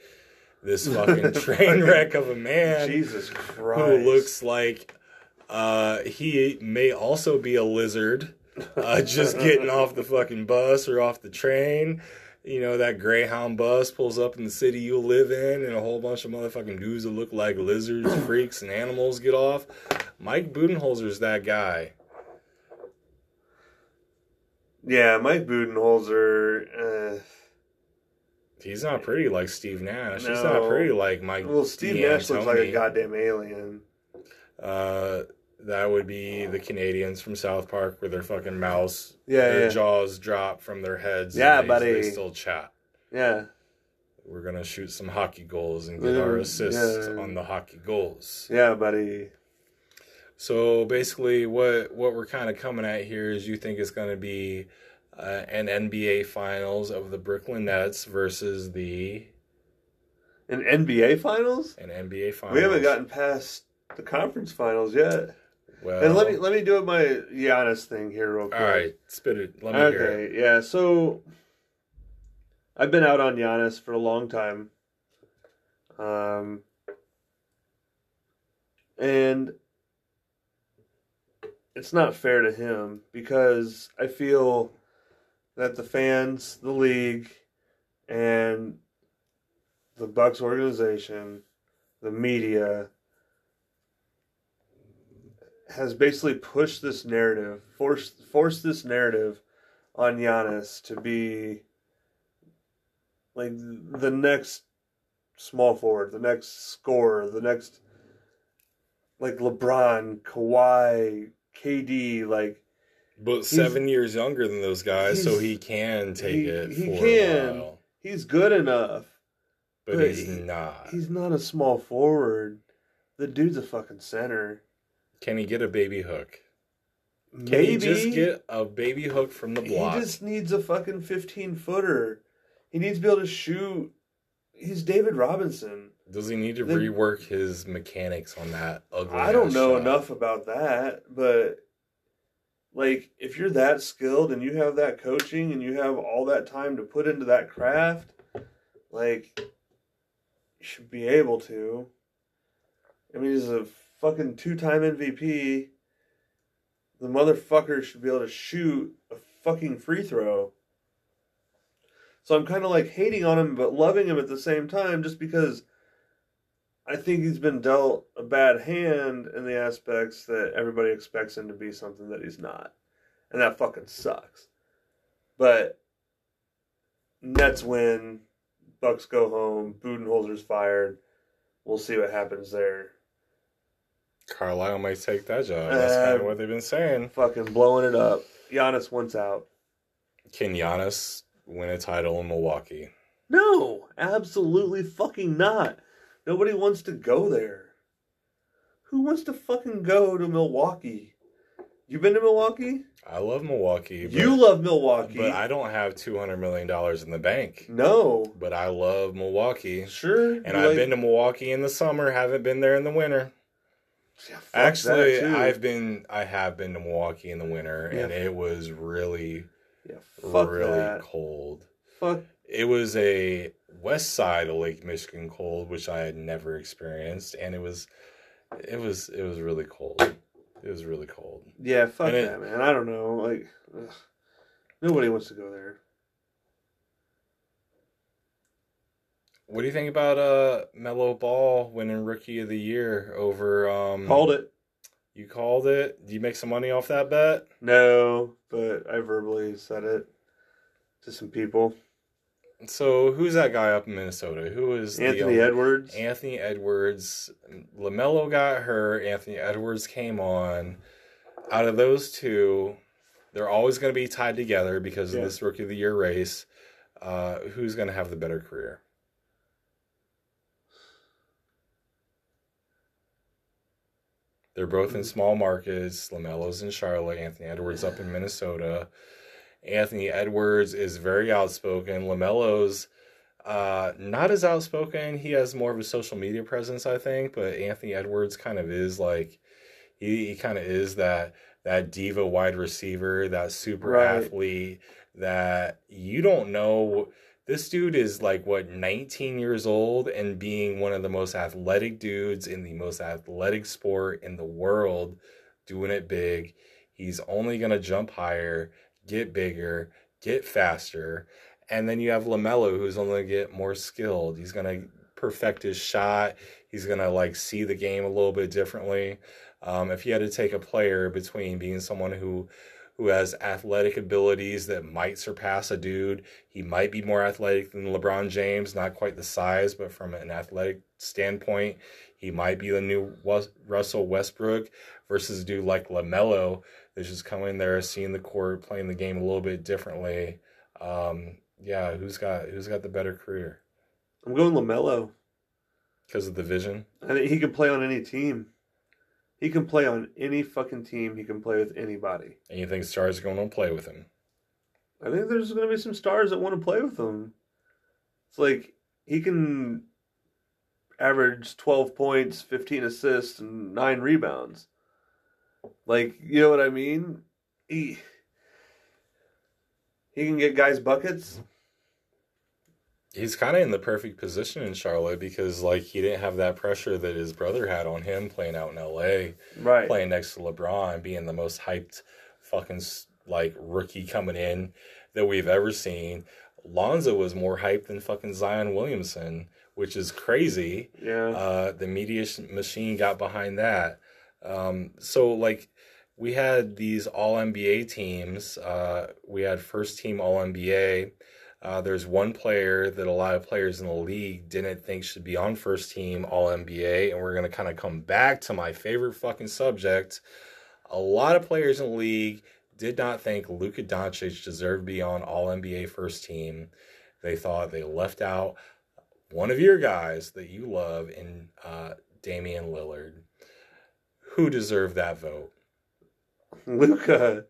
A: this fucking train wreck of a man.
B: Jesus Christ.
A: who looks like uh, he may also be a lizard, uh, just getting off the fucking bus or off the train. You know, that Greyhound bus pulls up in the city you live in, and a whole bunch of motherfucking dudes that look like lizards, freaks, and animals get off. Mike Budenholzer's that guy.
B: Yeah, Mike Budenholzer. Uh,
A: He's not pretty like Steve Nash. He's not pretty like Mike.
B: well, Steve Nash looks like a goddamn alien.
A: Uh, that would be the Canadians from South Park, where their fucking mouths,
B: Yeah,
A: their
B: yeah.
A: jaws drop from their heads.
B: Yeah,
A: and they,
B: buddy.
A: They still chat.
B: Yeah.
A: We're gonna shoot some hockey goals and get our assists
B: yeah.
A: on the hockey goals.
B: Yeah, buddy.
A: So basically, what what we're kind of coming at here is you think it's gonna be uh, an NBA Finals of the Brooklyn Nets versus the
B: an NBA Finals.
A: An NBA Finals.
B: We haven't gotten past the conference finals yet.
A: Well,
B: and let me let me do my Giannis thing here real quick.
A: All right, spit it. Let me
B: okay, hear. Yeah, so I've been out on Giannis for a long time. Um, and it's not fair to him because I feel that the fans, the league, and the Bucks organization, the media has basically pushed this narrative, forced forced this narrative on Giannis to be like the next small forward, the next scorer, the next like LeBron, Kawhi, KD, like
A: But seven years younger than those guys, so he can take
B: he-
A: it
B: he
A: for
B: can. he's good enough.
A: But,
B: But
A: he's
B: he-
A: not.
B: He's not a small forward. The dude's a fucking center.
A: Can he get a baby hook? Can
B: Maybe
A: he just get a baby hook from the block?
B: he just needs a fucking fifteen footer. He needs to be able to shoot. He's David Robinson.
A: Does he need to
B: the-
A: rework his mechanics on that ugly?
B: I don't know
A: shot?
B: enough about that, but like if you're that skilled and you have that coaching and you have all that time to put into that craft, like you should be able to. I mean, he's a fucking two-time MVP. The motherfucker should be able to shoot a fucking free throw. So I'm kind of like hating on him, but loving him at the same time, just because I think he's been dealt a bad hand in the aspects that everybody expects him to be something that he's not. And that fucking sucks. But Nets win, Bucks go home, Budenholzer's fired. We'll see what happens there.
A: Carlisle might take that job. That's kind of
B: Uh,
A: what they've been saying.
B: Fucking blowing it up. Giannis wants out.
A: Can Giannis win a title in Milwaukee?
B: No, absolutely fucking not. Nobody wants to go there. Who wants to fucking go to Milwaukee? You been to Milwaukee?
A: I love Milwaukee. But,
B: You love Milwaukee.
A: but I don't have two hundred million dollars in the bank.
B: No.
A: But I love Milwaukee,
B: Sure.
A: and I've been to Milwaukee in the summer. Haven't been there in the winter.
B: Yeah,
A: Actually. I've been. I have been to Milwaukee in the winter, and it was really,
B: yeah,
A: really
B: that.
A: cold.
B: Fuck.
A: It was a west side of Lake Michigan cold, which I had never experienced, and it was, it was, it was really cold. It was really cold.
B: Yeah, fuck
A: And it-
B: that, man. I don't know. Like, ugh. nobody wants to go there.
A: What do you think about uh Melo Ball winning Rookie of the Year over? um
B: Called it.
A: You called it. Do you make some money off that bet?
B: No, but I verbally said it to some people.
A: So who's that guy up in Minnesota? Who is the,
B: Anthony
A: um,
B: Edwards.
A: Anthony Edwards, Lamelo got hurt. Anthony Edwards came on. Out of those two, they're always going to be tied together because
B: Yeah.
A: of this rookie of the year race. Uh, who's going to have the better career? They're both in small markets. Lamelo's in Charlotte. Anthony Edwards up in Minnesota. Anthony Edwards is very outspoken. Lamelo's uh, not as outspoken. He has more of a social media presence, I think. But Anthony Edwards kind of is like he, he kind of is that that diva wide receiver, that super
B: Right.
A: athlete that you don't know. This dude is like what 19 years old and being one of the most athletic dudes in the most athletic sport in the world, doing it big. He's only gonna jump higher, get bigger, get faster. And then you have LaMelo, who's only gonna get more skilled. He's gonna perfect his shot. He's gonna like see the game a little bit differently. Um, if you had to take a player between being someone who who has athletic abilities that might surpass a dude, he might be more athletic than LeBron James, not quite the size, but from an athletic standpoint, he might be the new Russell Westbrook versus a dude like LaMelo that's just coming there, seeing the court, playing the game a little bit differently. Um, yeah, who's got who's got the better career
B: I'm going Lamelo.
A: because of the vision?
B: I think he can play on any team. He can play on any fucking team. He can play with anybody.
A: And you think stars are going to play with him?
B: I think there's going to be some stars that want to play with him. It's like he can average 12 points, 15 assists, and 9 rebounds. Like, you know what I mean? He he can get guys buckets.
A: He's kind of in the perfect position in Charlotte because like he didn't have that pressure that his brother had on him playing out in LA,
B: Right.
A: playing next to LeBron, being the most hyped fucking like rookie coming in that we've ever seen. Lonzo was more hyped than fucking Zion Williamson, which is crazy.
B: Yeah.
A: Uh, the media sh- machine got behind that. Um, so like we had these all NBA teams. Uh, we had first team all NBA. Uh, there's one player that a lot of players in the league didn't think should be on first team all NBA, and we're gonna kind of come back to my favorite fucking subject. A lot of players in the league did not think Luka Doncic deserved to be on all NBA first team. They thought they left out one of your guys that you love in uh, Damian Lillard. Who deserved that vote?
B: Luka.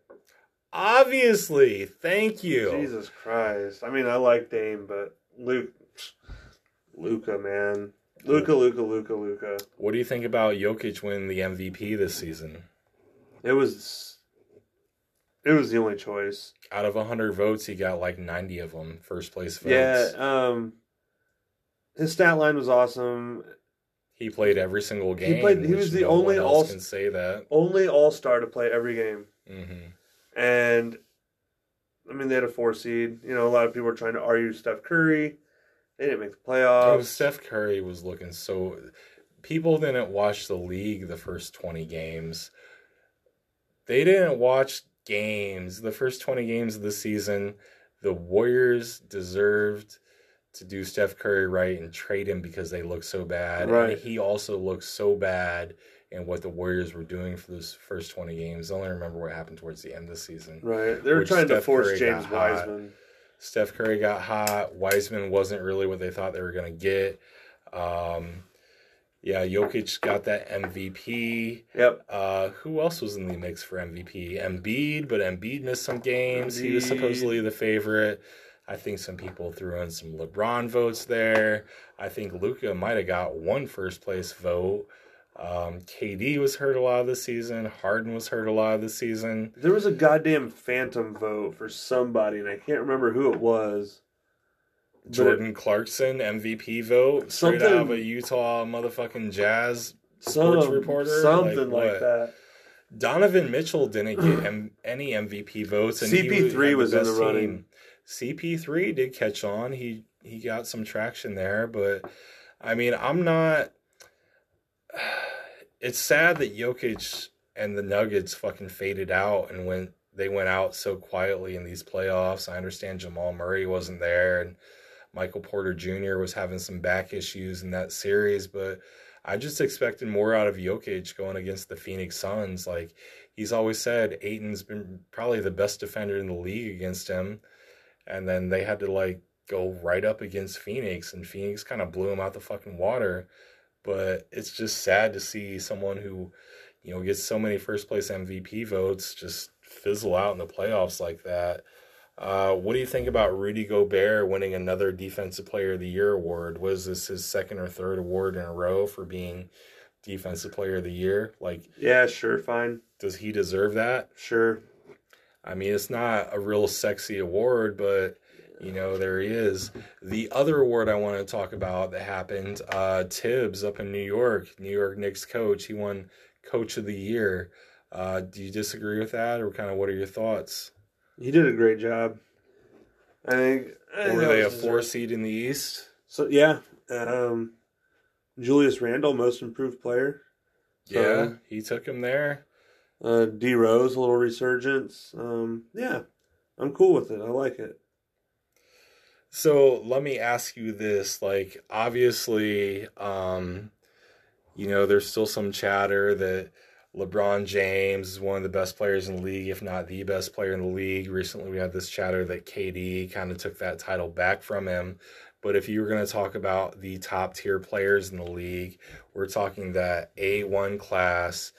A: Obviously, thank you.
B: Jesus Christ. I mean, I like Dame, but Luke, Luka, man, Luka, Luka, Luka, Luka.
A: What do you think about Jokic winning the MVP this season?
B: It was, it was the only choice.
A: Out of 100 votes, he got like 90 of them first place votes.
B: Yeah. Um, his stat line was awesome.
A: He played every single game.
B: played- he was the
A: no
B: only all-
A: can say that.
B: Only All Star to play every game,
A: hmm
B: and I mean they had a four seed. You know, a lot of people were trying to argue Steph Curry. They didn't make the
A: Oh,
B: playoffs.
A: Steph Curry was looking so. People didn't watch the league the first 20 games. They didn't watch games. The first 20 games of the season, the Warriors deserved to do Steph Curry right and trade him because they look so bad.
B: Right.
A: And he also looked so bad in what the Warriors were doing for those first 20 games. I only remember what happened towards the end of the season.
B: Right. They were trying to force
A: Curry
B: James
A: hot.
B: Wiseman.
A: Steph Curry got hot. Wiseman wasn't really what they thought they were going to get. Um, yeah, Jokic got that MVP.
B: Yep.
A: Uh, who else was in the mix for MVP? Embiid, but Embiid missed some games. He was supposedly the favorite. I think some people threw in some LeBron votes there. I think Luka might have got one first place vote. Um, KD was hurt a lot of the season. Harden was hurt a lot of the season.
B: There was a goddamn phantom vote for somebody, and I can't remember who it was.
A: Jordan Clarkson MVP vote straight out of a Utah motherfucking Jazz
B: Some,
A: sports reporter,
B: something like,
A: what?
B: that.
A: Donovan Mitchell didn't get M- any MVP votes, and he
B: CP3
A: had
B: was in the running.
A: CP3 did catch on. He he got some traction there, but I mean, I'm not. It's sad that Jokic and the Nuggets fucking faded out and went. They went out so quietly in these playoffs. I understand Jamal Murray wasn't there, and Michael Porter Jr. was having some back issues in that series, but I just expected more out of Jokic going against the Phoenix Suns. Like he's always said, Ayton's been probably the best defender in the league against him, and then they had to like go right up against Phoenix, and Phoenix kind of blew him out the fucking water. But it's just sad to see someone who, you know, gets so many first place MVP votes just fizzle out in the playoffs like that. Uh, what do you think about Rudy Gobert winning another Defensive Player of the Year award? Was this his second or third award in a row for being Defensive Player of the Year? Like,
B: Yeah, sure, fine.
A: does he deserve that?
B: Sure.
A: I mean, it's not a real sexy award, but you know, there he is. The other award I want to talk about that happened, uh, Thibs up in New York, New York Knicks coach. He won Coach of the Year. Uh, do you disagree with that, or kind of what are your thoughts?
B: He did a great job. I think. I
A: Were they a four
B: deserved.
A: seed in the East?
B: So yeah, um, Julius Randle, most improved player.
A: Yeah, he took him there.
B: Uh, D Rose, a little resurgence. Um, yeah, I'm cool with it. I like it.
A: So let me ask you this: like, obviously, um, you know, there's still some chatter that LeBron James is one of the best players in the league, if not the best player in the league. Recently, we had this chatter that KD kind of took that title back from him. But if you were going to talk about the top tier players in the league, we're talking that A1 class,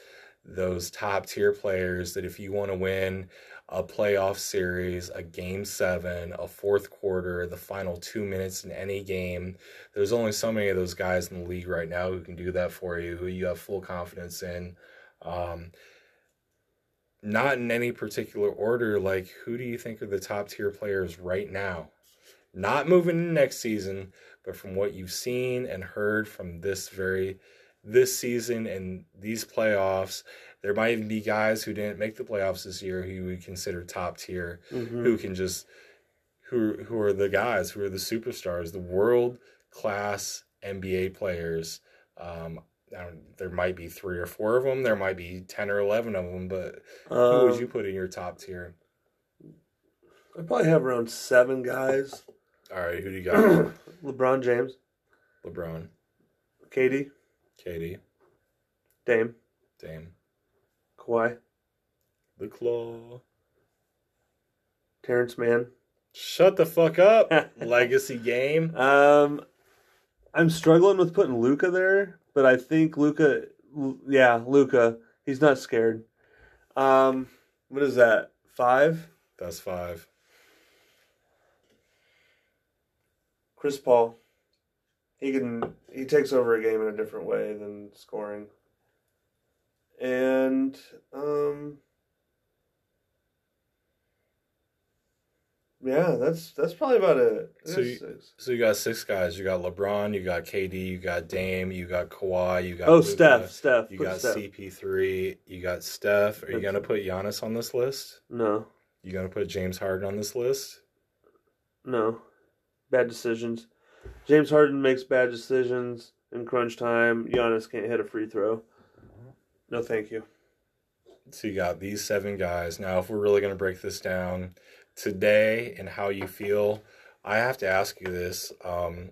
A: those top tier players that if you want to win a playoff series, a game seven, a fourth quarter, the final two minutes in any game. There's only so many of those guys in the league right now who can do that for you, who you have full confidence in. Um, not in any particular order. Like, who do you think are the top tier players right now Not moving in next season, but from what you've seen and heard from this very this season and these playoffs, there might even be guys who didn't make the playoffs this year who we consider top tier,
B: Mhm.
A: who can just who who are the guys, who are the superstars, the world class NBA players. Um, I don't, there might be three or four of them. There might be ten or eleven of them, but who would
B: Um,
A: you put in your top tier?
B: I probably have around seven guys.
A: All right, who do you got?
B: LeBron James,
A: LeBron,
B: KD,
A: Katie,
B: Dame,
A: Dame,
B: Kawhi,
A: the Claw.
B: Terance Mann.
A: Shut the fuck up. Legacy game.
B: Um, I'm struggling with putting Luka there, but I think Luka, yeah, Luka, he's not scared. Um, what is that? Five?
A: That's five.
B: Chris Paul. He can he takes over a game in a different way than scoring. And um Yeah, that's that's probably about it.
A: So you-
B: Six.
A: So you got six guys. You got LeBron. You got KD. You got Dame. You got Kawhi. You got
B: Oh,
A: Luka,
B: Steph, Steph.
A: You got
B: Steph.
A: CP3. You got Steph. Are you
B: That's-
A: gonna put Giannis on this list?
B: No,
A: You gonna put James Harden on this list?
B: no, bad decisions. James Harden makes bad decisions in crunch time. Giannis can't hit a free throw. No, thank you.
A: So you got these seven guys. Now, if we're really going to break this down today and how you feel, I have to ask you this. Um,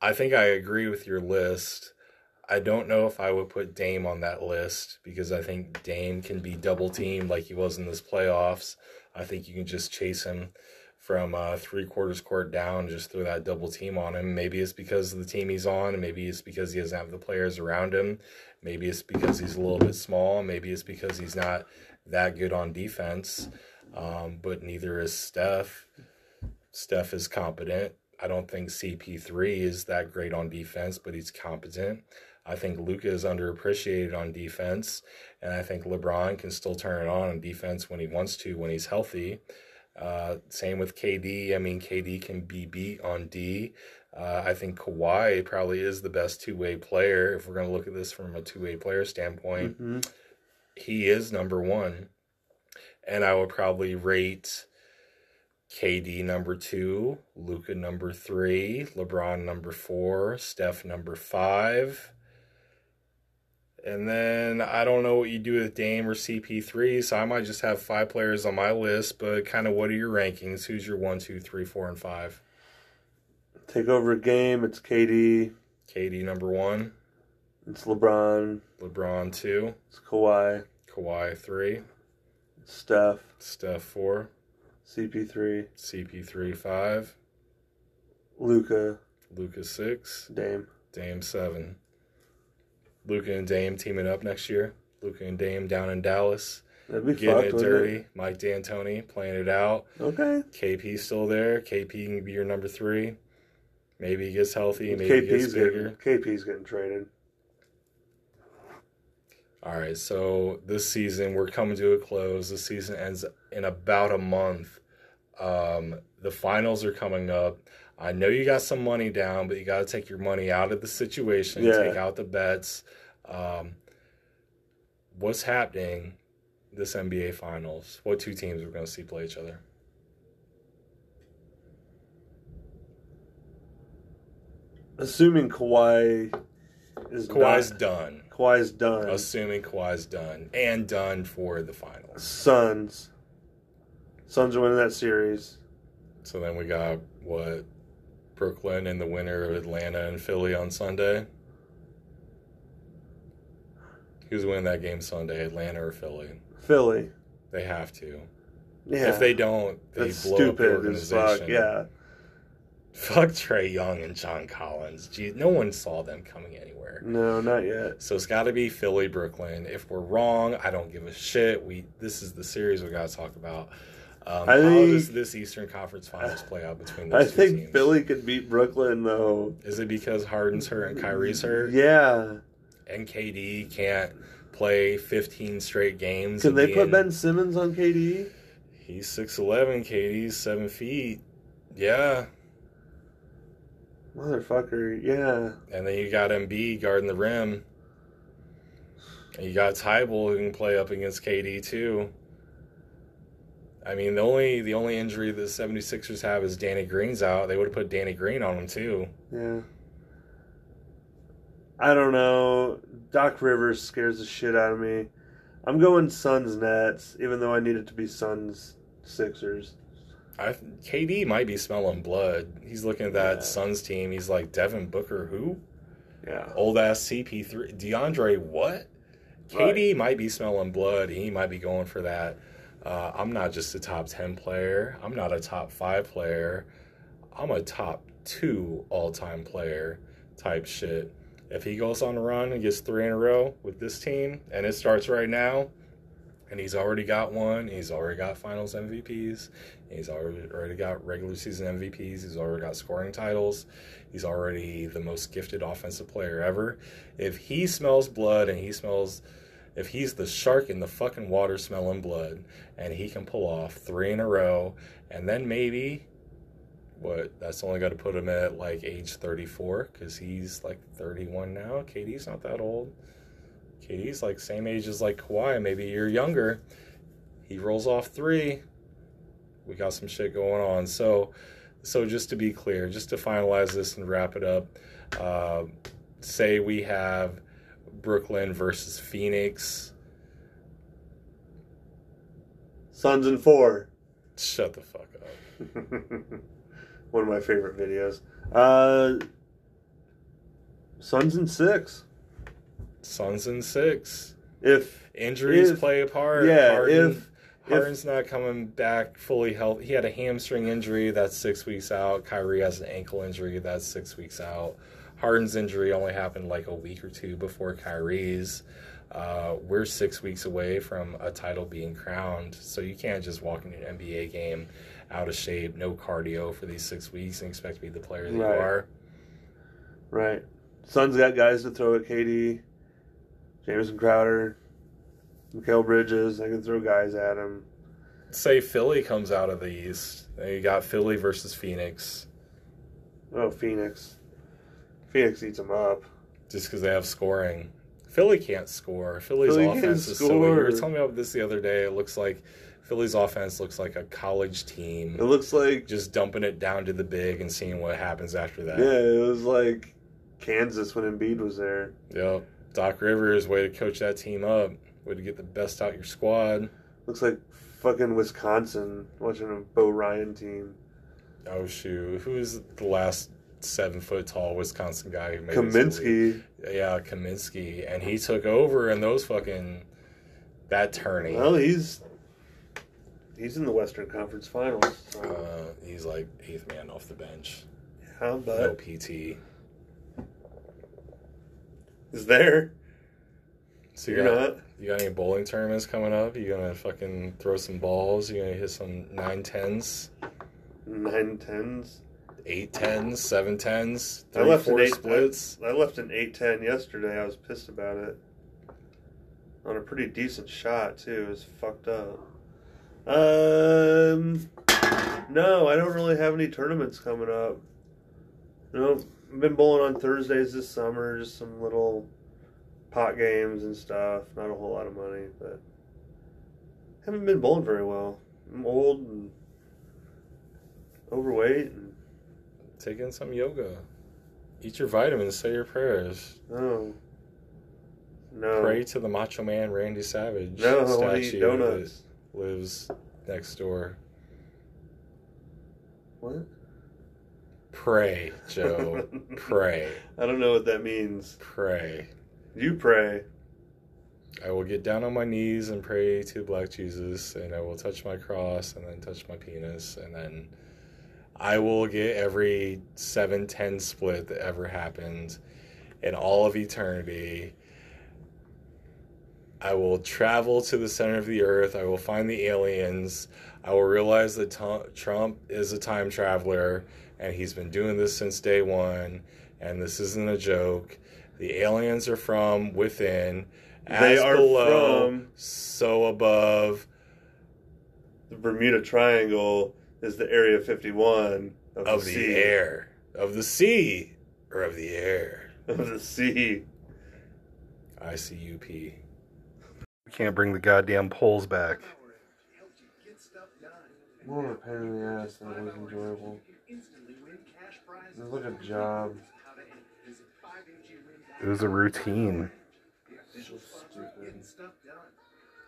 A: I think I agree with your list. I don't know if I would put Dame on that list because I think Dame can be double teamed like he was in this playoffs. I think you can just chase him from uh, three quarters court down, just throw that double team on him. Maybe it's because of the team he's on, maybe it's because he doesn't have the players around him. Maybe it's because he's a little bit small. Maybe it's because he's not that good on defense. Um, but neither is Steph. Steph is competent. I don't think CP3 is that great on defense, but he's competent. I think Luka is underappreciated on defense, and I think LeBron can still turn it on on defense when he wants to, when he's healthy. Uh, same with KD. I mean, KD can be beat on D. Uh, I think Kawhi probably is the best two way player. If we're going to look at this from a two way player standpoint,
B: Mhm.
A: he is number one. And I would probably rate KD number two, Luka number three, LeBron number four, Steph number five. And then I don't know what you do with Dame or CP3, so I might just have five players on my list. But kind of, what are your rankings? Who's your one, two, three, four, and five?
B: Take over a game. It's KD.
A: KD number one,
B: It's LeBron.
A: LeBron two,
B: It's Kawhi.
A: Kawhi three,
B: It's Steph.
A: Steph four,
B: CP3.
A: CP3 five,
B: Luka.
A: Luka six,
B: Dame.
A: Dame seven. Luka and Dame teaming up next year. Luka and Dame down in Dallas,
B: That'd be
A: getting
B: fucked,
A: it dirty. Mike D'Antoni playing it out.
B: Okay.
A: KP's still there. KP can be your number three. Maybe he gets healthy. Maybe he gets
B: KP's
A: bigger.
B: getting KP's getting traded.
A: All right, so this season we're coming to a close. The season ends in about a month. Um, the finals are coming up. I know you got some money down, but you got to take your money out of the situation.
B: Yeah.
A: Take out the bets. Um, what's happening this NBA finals? What two teams we're going to see play each other?
B: Assuming Kawhi is
A: Kawhi's
B: not,
A: done.
B: Kawhi's done.
A: Assuming Kawhi's done and done for the finals.
B: Suns. Suns are winning that series.
A: So then we got what Brooklyn and the winner of Atlanta and Philly on Sunday. Who's winning that game Sunday, Atlanta or Philly?
B: Philly.
A: They have to.
B: Yeah.
A: If they don't, they
B: That's
A: blow up the
B: stupid as fuck.
A: organization.
B: Yeah.
A: Fuck Trae Young and John Collins. Gee, no one saw them coming anywhere.
B: No, not yet.
A: So it's got to be Philly, Brooklyn. If we're wrong, I don't give a shit. We this is the series we got to talk about. Um,
B: I
A: how
B: think-
A: does this Eastern Conference Finals play out between
B: I
A: those two
B: think
A: teams?
B: Philly could beat Brooklyn though.
A: Is it because Harden's hurt and Kyrie's hurt?
B: Yeah.
A: And KD can't play 15 straight games?
B: Can they put
A: in-
B: Ben Simmons on KD?
A: He's 6'11, KD's 7 feet. Yeah.
B: Motherfucker, yeah.
A: And then you got Embiid guarding the rim. And you got Thybulle who can play up against KD too. I mean, the only the only injury the 76ers have is Danny Green's out. They would have put Danny Green on him too.
B: Yeah. I don't know. Doc Rivers scares the shit out of me. I'm going Suns Nets, even though I need it to be Suns Sixers.
A: I KD might be smelling blood. He's looking at that
B: Yeah.
A: Suns team. He's like Devin Booker, who
B: Yeah.
A: old ass CP3, DeAndre. What? KD might be smelling blood. He might be going for that. Uh, I'm not just a top ten player. I'm not a top five player. I'm a top two all time player type shit. If he goes on a run and gets three in a row with this team, and it starts right now, and he's already got one, he's already got Finals MVPs, he's already already got regular season MVPs, he's already got scoring titles, he's already the most gifted offensive player ever. If he smells blood and he smells, if he's the shark in the fucking water smelling blood, and he can pull off three in a row, and then maybe what that's only got to put him at like age 34 because he's like 31 now. KD's not that old. KD's like same age as like Kawhi maybe a year younger. He rolls off three. We got some shit going on. So so just to be clear just to finalize this and wrap it up uh, say we have Brooklyn versus Phoenix
B: Suns and four.
A: shut the fuck up
B: One of my favorite videos. Uh, Suns and six.
A: Suns and six
B: If
A: injuries
B: If-
A: play a part.
B: yeah,
A: Harden,
B: if-
A: Harden's not coming back fully healthy. He had a hamstring injury that's six weeks out. Kyrie has an ankle injury that's six weeks out. Harden's injury only happened like a week or two before Kyrie's. Uh, we're six weeks away from a title being crowned, so you can't just walk into an NBA game out of shape, no cardio for these six weeks, and expect to be the player that
B: Right.
A: you are.
B: right, Suns got guys to throw at KD, Jameson Crowder, Mikal Bridges. They can throw guys at him.
A: Say Philly comes out of the East. You got Philly versus Phoenix.
B: Oh, Phoenix. Phoenix eats them up.
A: just because they have scoring. Philly can't score. Philly's
B: Philly
A: offense is so weak. You were telling me about this the other day. It looks like Philly's offense looks like a college team.
B: It looks like
A: just dumping it down to the big and seeing what happens after that.
B: yeah, it was like Kansas when Embiid was there.
A: Yep. Doc Rivers, way to coach that team up. Way to get the best out your squad.
B: Looks like fucking Wisconsin watching a Bo Ryan team.
A: Oh shoot, who's the last seven foot tall Wisconsin guy who made it to the league?
B: Kaminsky.
A: Yeah, Kaminsky, and he took over, and those fucking that tourney.
B: Well, he's he's in the Western Conference Finals. So.
A: Uh, he's like eighth man off the bench.
B: How
A: No
B: but
A: PT.
B: is there?
A: So you
B: You're
A: got,
B: not.
A: you got any bowling tournaments coming up? You gonna fucking throw some balls? You gonna hit some nine tens,
B: Nine tens.
A: Eight tens, seven tens,
B: I
A: three
B: left an
A: four
B: eight.
A: splits?
B: I, I left an eight ten yesterday. I was pissed about it. On a pretty decent shot too. It was fucked up. Um, no, I don't really have any tournaments coming up. No, I've been bowling on Thursdays this summer. Just some little pot games and stuff. Not a whole lot of money, but haven't been bowling very well. I'm old and overweight and
A: Take in some yoga. Eat your vitamins. Say your prayers.
B: no, no.
A: Pray to the Macho Man Randy Savage
B: No,
A: statue
B: donuts.
A: that lives next door.
B: What?
A: Pray, Joe. pray.
B: I don't know what that means.
A: Pray.
B: You pray.
A: I will get down on my knees and pray to Black Jesus, and I will touch my cross, and then touch my penis, and then I will get every 7 10 split that ever happened in all of eternity. I will travel to the center of the earth. I will find the aliens. I will realize that Tom- Trump is a time traveler, and he's been doing this since day one, and this isn't a joke. The aliens are from within.
B: They are
A: below,
B: from-
A: so above.
B: The Bermuda Triangle is the Area 51.
A: of the the air, of the sea, or of the air.
B: Of the sea.
A: I C U P.
C: We can't bring the goddamn poles back.
B: What a pain in the ass. That was enjoyable. Just look at job.
C: It was a routine.
B: So stupid.